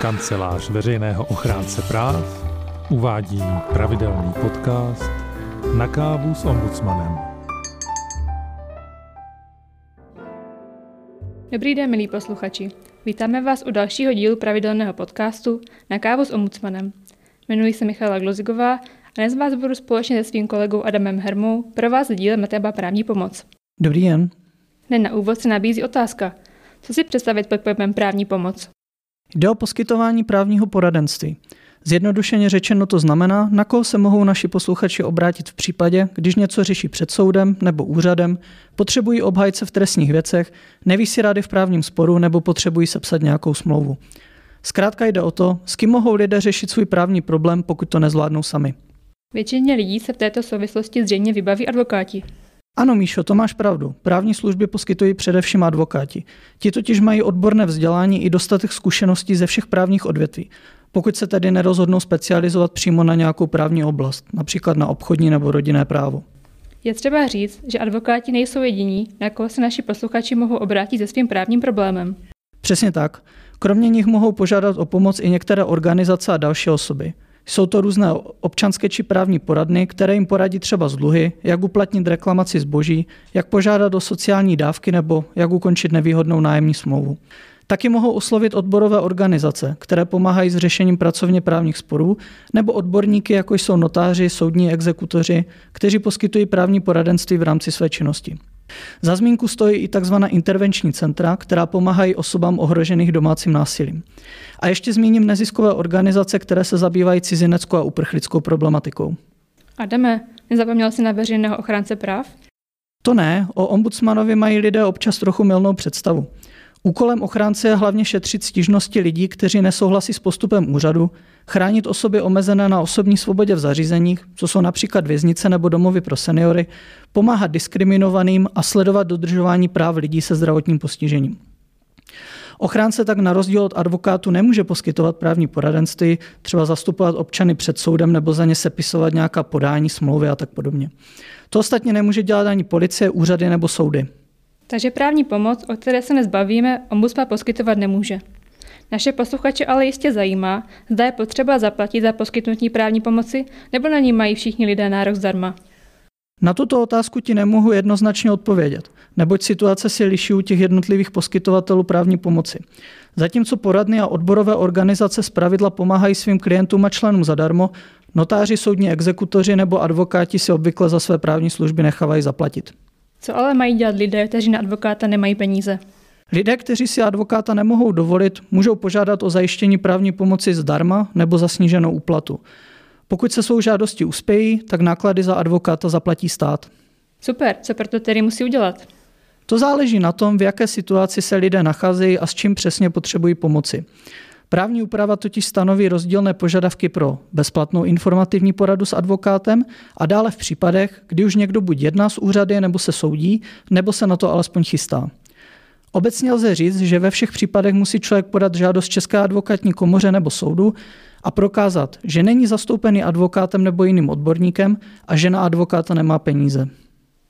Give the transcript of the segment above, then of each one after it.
Kancelář veřejného ochránce práv uvádí pravidelný podcast Na kávu s ombudsmanem. Dobrý den, milí posluchači. Vítáme vás u dalšího dílu pravidelného podcastu Na kávu s ombudsmanem. Jmenuji se Michala Glozigová a dnes vás budu společně se svým kolegou Adamem Hermou pro vás dílem téma právní pomoc. Dobrý den. Hned na úvod se nabízí otázka. Co si představit pod pojmem právní pomoc? Jde o poskytování právního poradenství. Zjednodušeně řečeno to znamená, na koho se mohou naši posluchači obrátit v případě, když něco řeší před soudem nebo úřadem, potřebují obhajce v trestních věcech, neví si rady v právním sporu nebo potřebují sepsat nějakou smlouvu. Zkrátka jde o to, s kým mohou lidé řešit svůj právní problém, pokud to nezvládnou sami. Většině lidí se v této souvislosti zřejmě vybaví advokáti. Ano, Míšo, to máš pravdu. Právní služby poskytují především advokáti. Ti totiž mají odborné vzdělání i dostatek zkušeností ze všech právních odvětví. Pokud se tedy nerozhodnou specializovat přímo na nějakou právní oblast, například na obchodní nebo rodinné právo. Je třeba říct, že advokáti nejsou jediní, na koho se naši posluchači mohou obrátit se svým právním problémem. Přesně tak. Kromě nich mohou požádat o pomoc i některé organizace a další osoby. Jsou to různé občanské či právní poradny, které jim poradí třeba z dluhy, jak uplatnit reklamaci zboží, jak požádat o sociální dávky nebo jak ukončit nevýhodnou nájemní smlouvu. Taky mohou oslovit odborové organizace, které pomáhají s řešením pracovně právních sporů, nebo odborníky, jako jsou notáři, soudní exekutoři, kteří poskytují právní poradenství v rámci své činnosti. Za zmínku stojí i tzv. intervenční centra, která pomáhají osobám ohrožených domácím násilím. A ještě zmíním neziskové organizace, které se zabývají cizineckou a uprchlickou problematikou. Adame, nezapomněl jsi na veřejného ochránce práv? To ne, o ombudsmanovi mají lidé občas trochu milnou představu. Úkolem ochránce je hlavně šetřit stížnosti lidí, kteří nesouhlasí s postupem úřadu, chránit osoby omezené na osobní svobodě v zařízeních, co jsou například věznice nebo domovy pro seniory, pomáhat diskriminovaným a sledovat dodržování práv lidí se zdravotním postižením. Ochránce tak na rozdíl od advokátu nemůže poskytovat právní poradenství, třeba zastupovat občany před soudem nebo za ně sepisovat nějaká podání, smlouvy a tak podobně. To ostatně nemůže dělat ani policie, úřady nebo soudy. Takže právní pomoc, o které se nezbavíme, ombudsman poskytovat nemůže. Naše posluchače ale jistě zajímá, zda je potřeba zaplatit za poskytnutí právní pomoci, nebo na ní mají všichni lidé nárok zdarma. Na tuto otázku ti nemohu jednoznačně odpovědět, neboť situace si liší u těch jednotlivých poskytovatelů právní pomoci. Zatímco poradny a odborové organizace zpravidla pomáhají svým klientům a členům zadarmo, notáři, soudní exekutoři nebo advokáti si obvykle za své právní služby nechávají zaplatit. Co ale mají dělat lidé, kteří na advokáta nemají peníze? Lidé, kteří si advokáta nemohou dovolit, můžou požádat o zajištění právní pomoci zdarma nebo za sníženou úplatu. Pokud se svou žádosti uspějí, tak náklady za advokáta zaplatí stát. Super, co proto tedy musí udělat? To záleží na tom, v jaké situaci se lidé nacházejí a s čím přesně potřebují pomoci. Právní úprava totiž stanoví rozdílné požadavky pro bezplatnou informativní poradu s advokátem a dále v případech, kdy už někdo buď jedná s úřady nebo se soudí, nebo se na to alespoň chystá. Obecně lze říct, že ve všech případech musí člověk podat žádost České advokátní komoře nebo soudu a prokázat, že není zastoupený advokátem nebo jiným odborníkem a že na advokáta nemá peníze.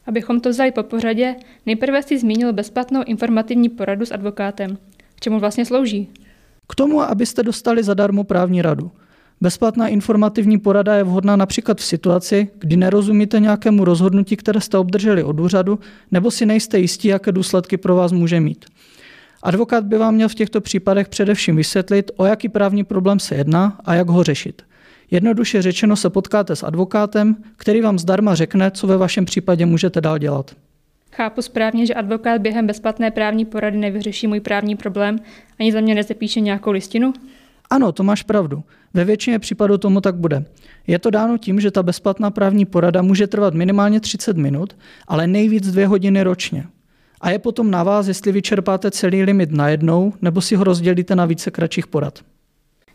Abychom to vzali po pořadě, nejprve si zmínil bezplatnou informativní poradu s advokátem. K čemu vlastně slouží? K tomu, abyste dostali zadarmo právní radu. Bezplatná informativní porada je vhodná například v situaci, kdy nerozumíte nějakému rozhodnutí, které jste obdrželi od úřadu, nebo si nejste jistí, jaké důsledky pro vás může mít. Advokát by vám měl v těchto případech především vysvětlit, o jaký právní problém se jedná a jak ho řešit. Jednoduše řečeno se potkáte s advokátem, který vám zdarma řekne, co ve vašem případě můžete dál dělat. Chápu správně, že advokát během bezplatné právní porady nevyřeší můj právní problém ani za mě nezapíše nějakou listinu? Ano, to máš pravdu. Ve většině případů tomu tak bude. Je to dáno tím, že ta bezplatná právní porada může trvat minimálně 30 minut, ale nejvíc dvě hodiny ročně. A je potom na vás, jestli vyčerpáte celý limit najednou, nebo si ho rozdělíte na více kratších porad.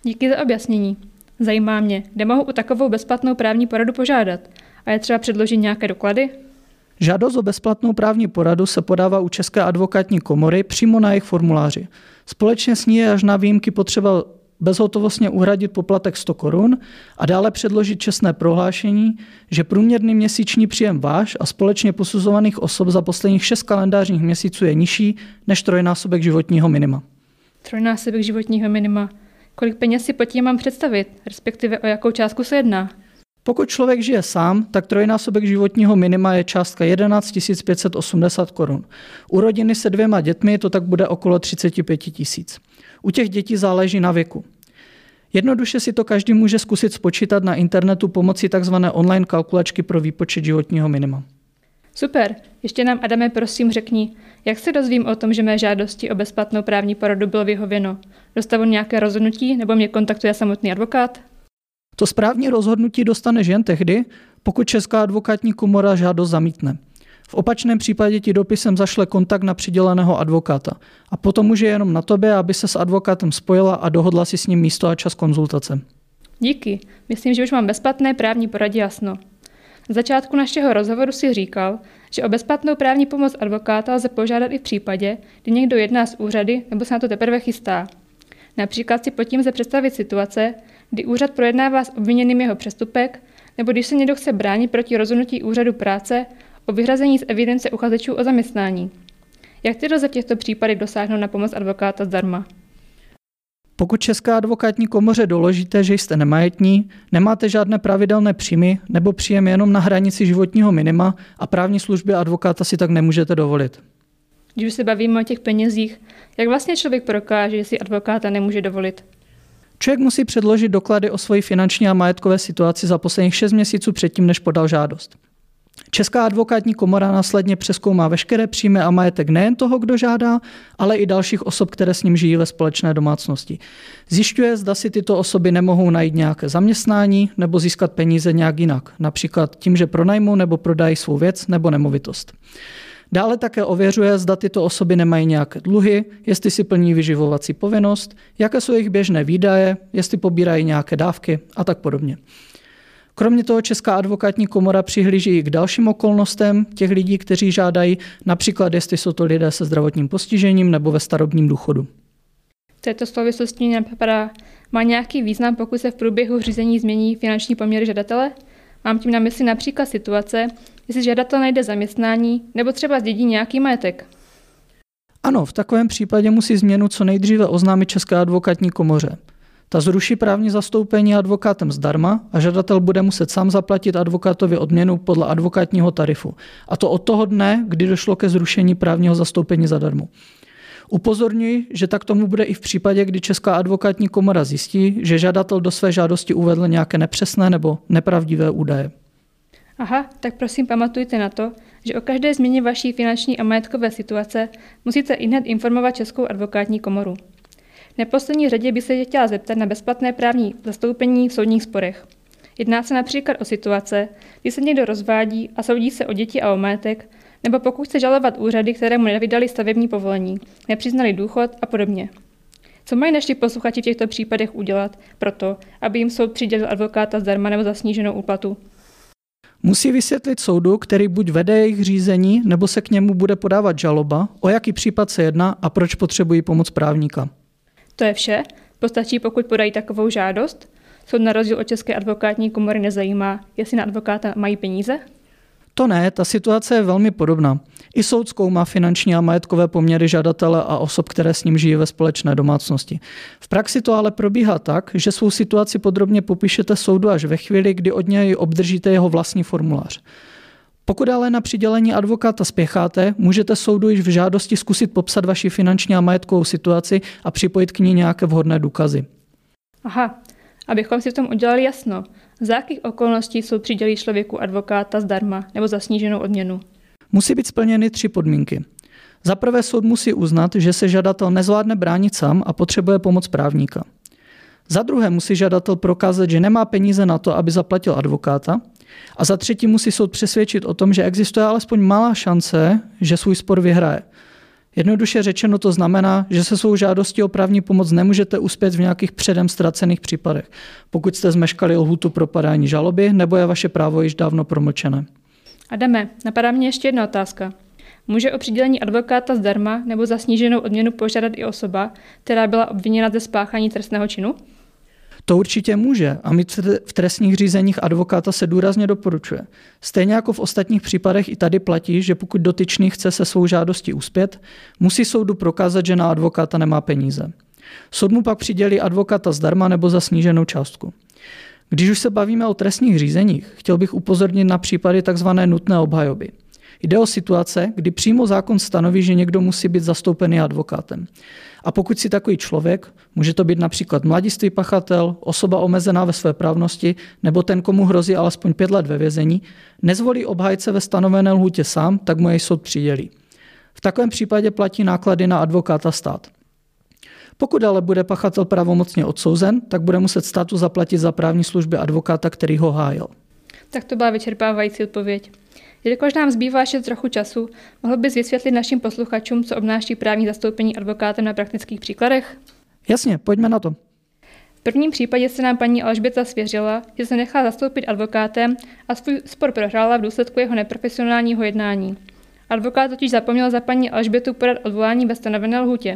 Díky za objasnění. Zajímá mě, kde mohu u takovou bezplatnou právní poradu požádat? A je třeba předložit nějaké doklady? Žádost o bezplatnou právní poradu se podává u České advokátní komory přímo na jejich formuláři. Společně s ní je až na výjimky potřeba bezhotovostně uhradit poplatek 100 korun a dále předložit čestné prohlášení, že průměrný měsíční příjem váš a společně posuzovaných osob za posledních 6 kalendářních měsíců je nižší než trojnásobek životního minima. Trojnásobek životního minima. Kolik peněz si pod tím mám představit, respektive o jakou částku se jedná? Pokud člověk žije sám, tak trojnásobek životního minima je částka 11 580 korun. U rodiny se dvěma dětmi to tak bude okolo 35 tisíc. U těch dětí záleží na věku. Jednoduše si to každý může zkusit spočítat na internetu pomocí tzv. online kalkulačky pro výpočet životního minima. Super, ještě nám Adame prosím řekni, jak se dozvím o tom, že mé žádosti o bezplatnou právní poradu bylo vyhověno? Dostanu nějaké rozhodnutí nebo mě kontaktuje samotný advokát? To správní rozhodnutí dostaneš jen tehdy, pokud Česká advokátní komora žádost zamítne. V opačném případě ti dopisem zašle kontakt na přiděleného advokáta. A potom už je jenom na tobě, aby se s advokátem spojila a dohodla si s ním místo a čas konzultace. Díky. Myslím, že už mám bezplatné právní poradě jasno. Na začátku našeho rozhovoru si říkal, že o bezplatnou právní pomoc advokáta lze požádat i v případě, kdy někdo jedná z úřady nebo se na to teprve chystá. Například si pod tím lze představit situace, kdy úřad projednává s obviněným jeho přestupek, nebo když se někdo chce bránit proti rozhodnutí úřadu práce o vyhrazení z evidence uchazečů o zaměstnání. Jak ty lze v těchto případech dosáhnout na pomoc advokáta zdarma? Pokud Česká advokátní komoře doložíte, že jste nemajetní, nemáte žádné pravidelné příjmy nebo příjem jenom na hranici životního minima a právní služby advokáta si tak nemůžete dovolit. Když už se bavíme o těch penězích, jak vlastně člověk prokáže, že si advokáta nemůže dovolit? Člověk musí předložit doklady o svoji finanční a majetkové situaci za posledních 6 měsíců předtím, než podal žádost. Česká advokátní komora následně přeskoumá veškeré příjmy a majetek nejen toho, kdo žádá, ale i dalších osob, které s ním žijí ve společné domácnosti. Zjišťuje, zda si tyto osoby nemohou najít nějaké zaměstnání nebo získat peníze nějak jinak, například tím, že pronajmou nebo prodají svou věc nebo nemovitost. Dále také ověřuje, zda tyto osoby nemají nějaké dluhy, jestli si plní vyživovací povinnost, jaké jsou jejich běžné výdaje, jestli pobírají nějaké dávky a tak podobně. Kromě toho Česká advokátní komora přihlíží i k dalším okolnostem těch lidí, kteří žádají, například jestli jsou to lidé se zdravotním postižením nebo ve starobním důchodu. V této souvislosti napadá, má nějaký význam, pokud se v průběhu řízení změní finanční poměry žadatele? Mám tím na mysli například situace, jestli žadatel najde zaměstnání nebo třeba zdědí nějaký majetek. Ano, v takovém případě musí změnu co nejdříve oznámit České advokátní komoře. Ta zruší právní zastoupení advokátem zdarma a žadatel bude muset sám zaplatit advokátovi odměnu podle advokátního tarifu. A to od toho dne, kdy došlo ke zrušení právního zastoupení zadarmo. Upozorňuji, že tak tomu bude i v případě, kdy Česká advokátní komora zjistí, že žadatel do své žádosti uvedl nějaké nepřesné nebo nepravdivé údaje. Aha, tak prosím pamatujte na to, že o každé změně vaší finanční a majetkové situace musíte i hned informovat Českou advokátní komoru. V neposlední řadě by se chtěla zeptat na bezplatné právní zastoupení v soudních sporech. Jedná se například o situace, kdy se někdo rozvádí a soudí se o děti a o majetek, nebo pokud chce žalovat úřady, které mu nevydali stavební povolení, nepřiznali důchod a podobně. Co mají naši posluchači v těchto případech udělat proto, aby jim soud přidělil advokáta zdarma nebo za sníženou úplatu? Musí vysvětlit soudu, který buď vede jejich řízení, nebo se k němu bude podávat žaloba, o jaký případ se jedná a proč potřebují pomoc právníka. To je vše? Postačí, pokud podají takovou žádost? Soud na rozdíl od České advokátní komory nezajímá, jestli na advokáta mají peníze? To ne, ta situace je velmi podobná. I soud zkoumá finanční a majetkové poměry žadatele a osob, které s ním žijí ve společné domácnosti. V praxi to ale probíhá tak, že svou situaci podrobně popíšete soudu až ve chvíli, kdy od něj obdržíte jeho vlastní formulář. Pokud ale na přidělení advokáta spěcháte, můžete soudu již v žádosti zkusit popsat vaši finanční a majetkovou situaci a připojit k ní nějaké vhodné důkazy. Aha, abychom si v tom udělali jasno, za jakých okolností jsou přidělí člověku advokáta zdarma nebo za sníženou odměnu? Musí být splněny tři podmínky. Za prvé soud musí uznat, že se žadatel nezvládne bránit sám a potřebuje pomoc právníka. Za druhé musí žadatel prokázat, že nemá peníze na to, aby zaplatil advokáta. A za třetí musí soud přesvědčit o tom, že existuje alespoň malá šance, že svůj spor vyhraje. Jednoduše řečeno to znamená, že se svou žádostí o právní pomoc nemůžete uspět v nějakých předem ztracených případech, pokud jste zmeškali lhutu pro podání žaloby nebo je vaše právo již dávno promlčené. Adame, napadá mě ještě jedna otázka. Může o přidělení advokáta zdarma nebo za sníženou odměnu požádat i osoba, která byla obviněna ze spáchání trestného činu? To určitě může a mít v trestních řízeních advokáta se důrazně doporučuje. Stejně jako v ostatních případech i tady platí, že pokud dotyčný chce se svou žádostí uspět, musí soudu prokázat, že na advokáta nemá peníze. Soud mu pak přidělí advokata zdarma nebo za sníženou částku. Když už se bavíme o trestních řízeních, chtěl bych upozornit na případy tzv. nutné obhajoby. Jde o situace, kdy přímo zákon stanoví, že někdo musí být zastoupený advokátem. A pokud si takový člověk, může to být například mladiství pachatel, osoba omezená ve své právnosti nebo ten, komu hrozí alespoň pět let ve vězení, nezvolí obhájce ve stanovené lhůtě sám, tak mu jej soud přidělí. V takovém případě platí náklady na advokáta stát. Pokud ale bude pachatel pravomocně odsouzen, tak bude muset státu zaplatit za právní služby advokáta, který ho hájil. Tak to byla vyčerpávající odpověď. Jelikož nám zbývá ještě trochu času, mohl bys vysvětlit našim posluchačům, co obnáší právní zastoupení advokátem na praktických příkladech? Jasně, pojďme na to. V prvním případě se nám paní Alžběta svěřila, že se nechá zastoupit advokátem a svůj spor prohrála v důsledku jeho neprofesionálního jednání. Advokát totiž zapomněl za paní Alžbětu podat odvolání ve stanovené lhutě.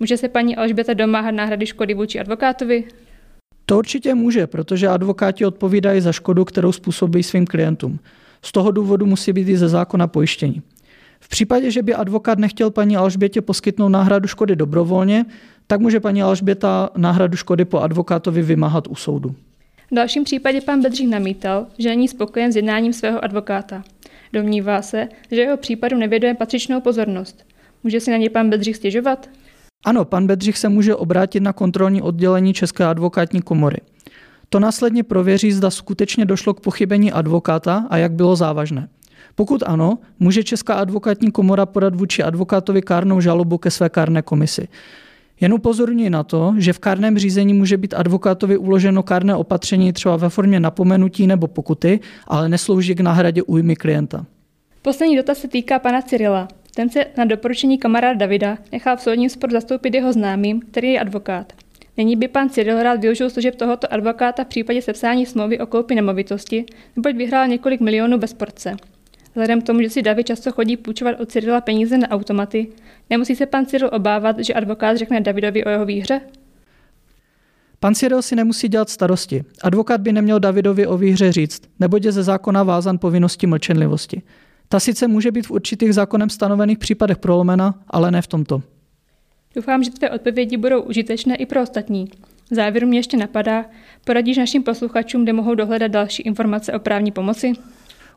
Může se paní Alžběta domáhat náhrady škody vůči advokátovi? To určitě může, protože advokáti odpovídají za škodu, kterou způsobí svým klientům. Z toho důvodu musí být i ze zákona pojištění. V případě, že by advokát nechtěl paní Alžbětě poskytnout náhradu škody dobrovolně, tak může paní Alžběta náhradu škody po advokátovi vymáhat u soudu. V dalším případě pan Bedřich namítal, že není spokojen s jednáním svého advokáta. Domnívá se, že jeho případu nevěduje patřičnou pozornost. Může si na ně pan Bedřich stěžovat? Ano, pan Bedřich se může obrátit na kontrolní oddělení České advokátní komory. To následně prověří, zda skutečně došlo k pochybení advokáta a jak bylo závažné. Pokud ano, může Česká advokátní komora podat vůči advokátovi kárnou žalobu ke své kárné komisi. Jen upozorňuji na to, že v kárném řízení může být advokátovi uloženo kárné opatření třeba ve formě napomenutí nebo pokuty, ale neslouží k náhradě újmy klienta. Poslední dotaz se týká pana Cyrila. Ten se na doporučení kamaráda Davida nechal v soudním sporu zastoupit jeho známým, který je advokát. Není by pan Cyril rád využil služeb tohoto advokáta v případě sepsání smlouvy o koupi nemovitosti, neboť vyhrál několik milionů bez porce. Vzhledem k tomu, že si David často chodí půjčovat od Cyrila peníze na automaty, nemusí se pan Cyril obávat, že advokát řekne Davidovi o jeho výhře? Pan Cyril si nemusí dělat starosti. Advokát by neměl Davidovi o výhře říct, neboť je ze zákona vázan povinnosti mlčenlivosti. Ta sice může být v určitých zákonem stanovených případech prolomena, ale ne v tomto. Doufám, že tvé odpovědi budou užitečné i pro ostatní. V závěru mě ještě napadá, poradíš našim posluchačům, kde mohou dohledat další informace o právní pomoci?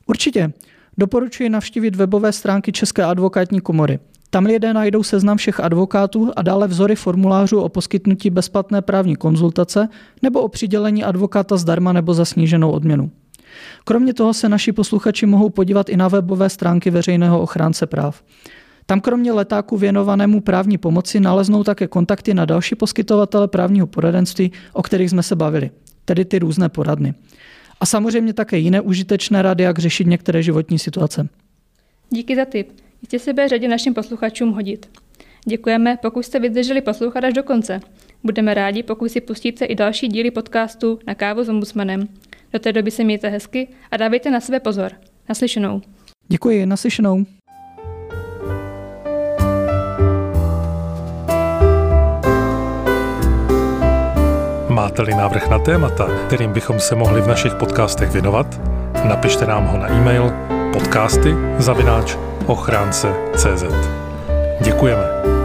Určitě. Doporučuji navštívit webové stránky České advokátní komory. Tam lidé najdou seznam všech advokátů a dále vzory formulářů o poskytnutí bezplatné právní konzultace nebo o přidělení advokáta zdarma nebo za sníženou odměnu. Kromě toho se naši posluchači mohou podívat i na webové stránky veřejného ochránce práv. Tam kromě letáku věnovanému právní pomoci naleznou také kontakty na další poskytovatele právního poradenství, o kterých jsme se bavili, tedy ty různé poradny. A samozřejmě také jiné užitečné rady, jak řešit některé životní situace. Díky za tip. Jistě se bude řadě našim posluchačům hodit. Děkujeme, pokud jste vydrželi poslouchat až do konce. Budeme rádi, pokud si pustíte i další díly podcastu na kávu s ombudsmanem. Do té doby se mějte hezky a dávejte na sebe pozor. Naslyšenou. Děkuji, naslyšenou. Máte-li návrh na témata, kterým bychom se mohli v našich podcastech věnovat, napište nám ho na e-mail podcasty zavináč ochránce.cz Děkujeme.